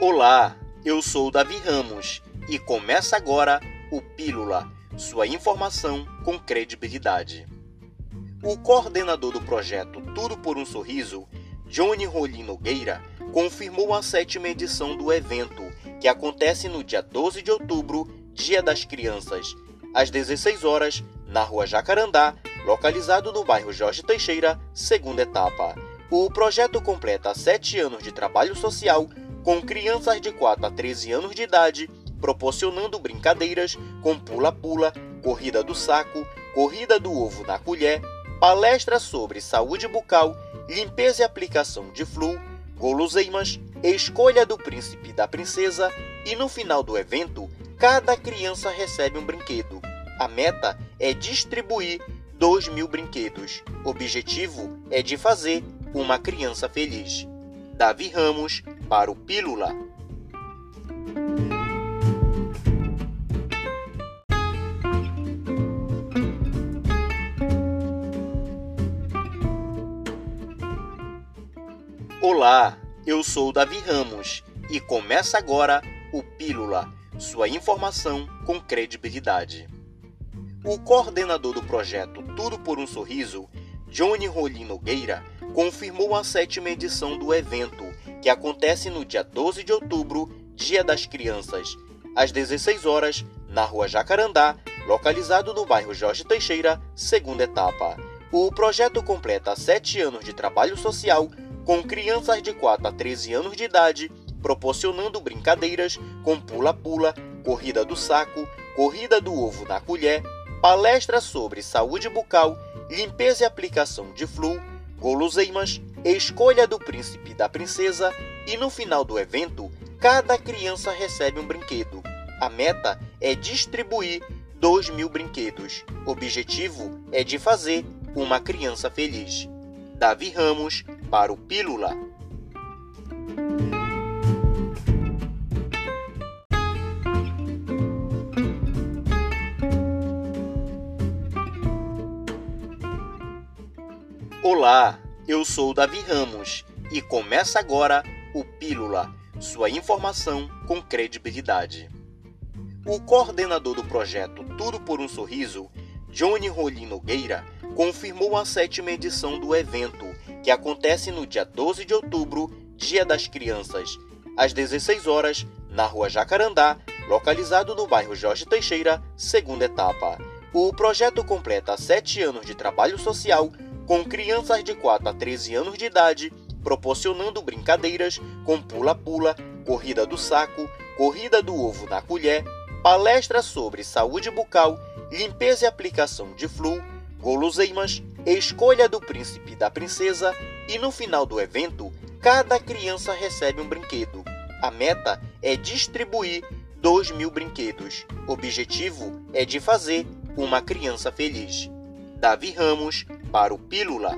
Olá, eu sou Davi Ramos e começa agora o Pílula, sua informação com credibilidade. O coordenador do projeto Tudo por um Sorriso, Johnny Rolim Nogueira, confirmou a sétima edição do evento, que acontece no dia 12 de outubro, Dia das Crianças, às 16 horas, na Rua Jacarandá, localizado no bairro Jorge Teixeira, segunda etapa. O projeto completa sete anos de trabalho social com crianças de 4 a 13 anos de idade, proporcionando brincadeiras com pula-pula, corrida do saco, corrida do ovo na colher, palestra sobre saúde bucal, limpeza e aplicação de flu, guloseimas, escolha do príncipe e da princesa e no final do evento, cada criança recebe um brinquedo. A meta é distribuir 2 mil brinquedos. Objetivo é de fazer uma criança feliz. Davi Ramos para o Pílula. Olá, eu sou Davi Ramos e começa agora o Pílula, sua informação com credibilidade. O coordenador do projeto Tudo por um Sorriso, Johnny Rolim Nogueira, confirmou a sétima edição do evento, que acontece no dia 12 de outubro, Dia das Crianças, às 16 horas, na Rua Jacarandá, localizado no bairro Jorge Teixeira, segunda etapa. O projeto completa sete anos de trabalho social com crianças de 4 a 13 anos de idade, proporcionando brincadeiras com pula-pula, corrida do saco, corrida do ovo na colher, palestra sobre saúde bucal, limpeza e aplicação de flu, guloseimas, escolha do príncipe e da princesa e no final do evento, cada criança recebe um brinquedo. A meta é distribuir 2 mil brinquedos. O objetivo é de fazer uma criança feliz. Davi Ramos para o Pílula. Olá, eu sou Davi Ramos e começa agora o Pílula, sua informação com credibilidade. O coordenador do projeto Tudo por um Sorriso, Johnny Rolim Nogueira, confirmou a sétima edição do evento, que acontece no dia 12 de outubro, Dia das Crianças, às 16 horas, na Rua Jacarandá, localizado no bairro Jorge Teixeira, segunda etapa. O projeto completa sete anos de trabalho social com crianças de 4 a 13 anos de idade, proporcionando brincadeiras com pula-pula, corrida do saco, corrida do ovo na colher, palestra sobre saúde bucal, limpeza e aplicação de flu, guloseimas, escolha do príncipe e da princesa e no final do evento, cada criança recebe um brinquedo. A meta é distribuir 2 mil brinquedos. O objetivo é de fazer uma criança feliz. Davi Ramos para o Pílula.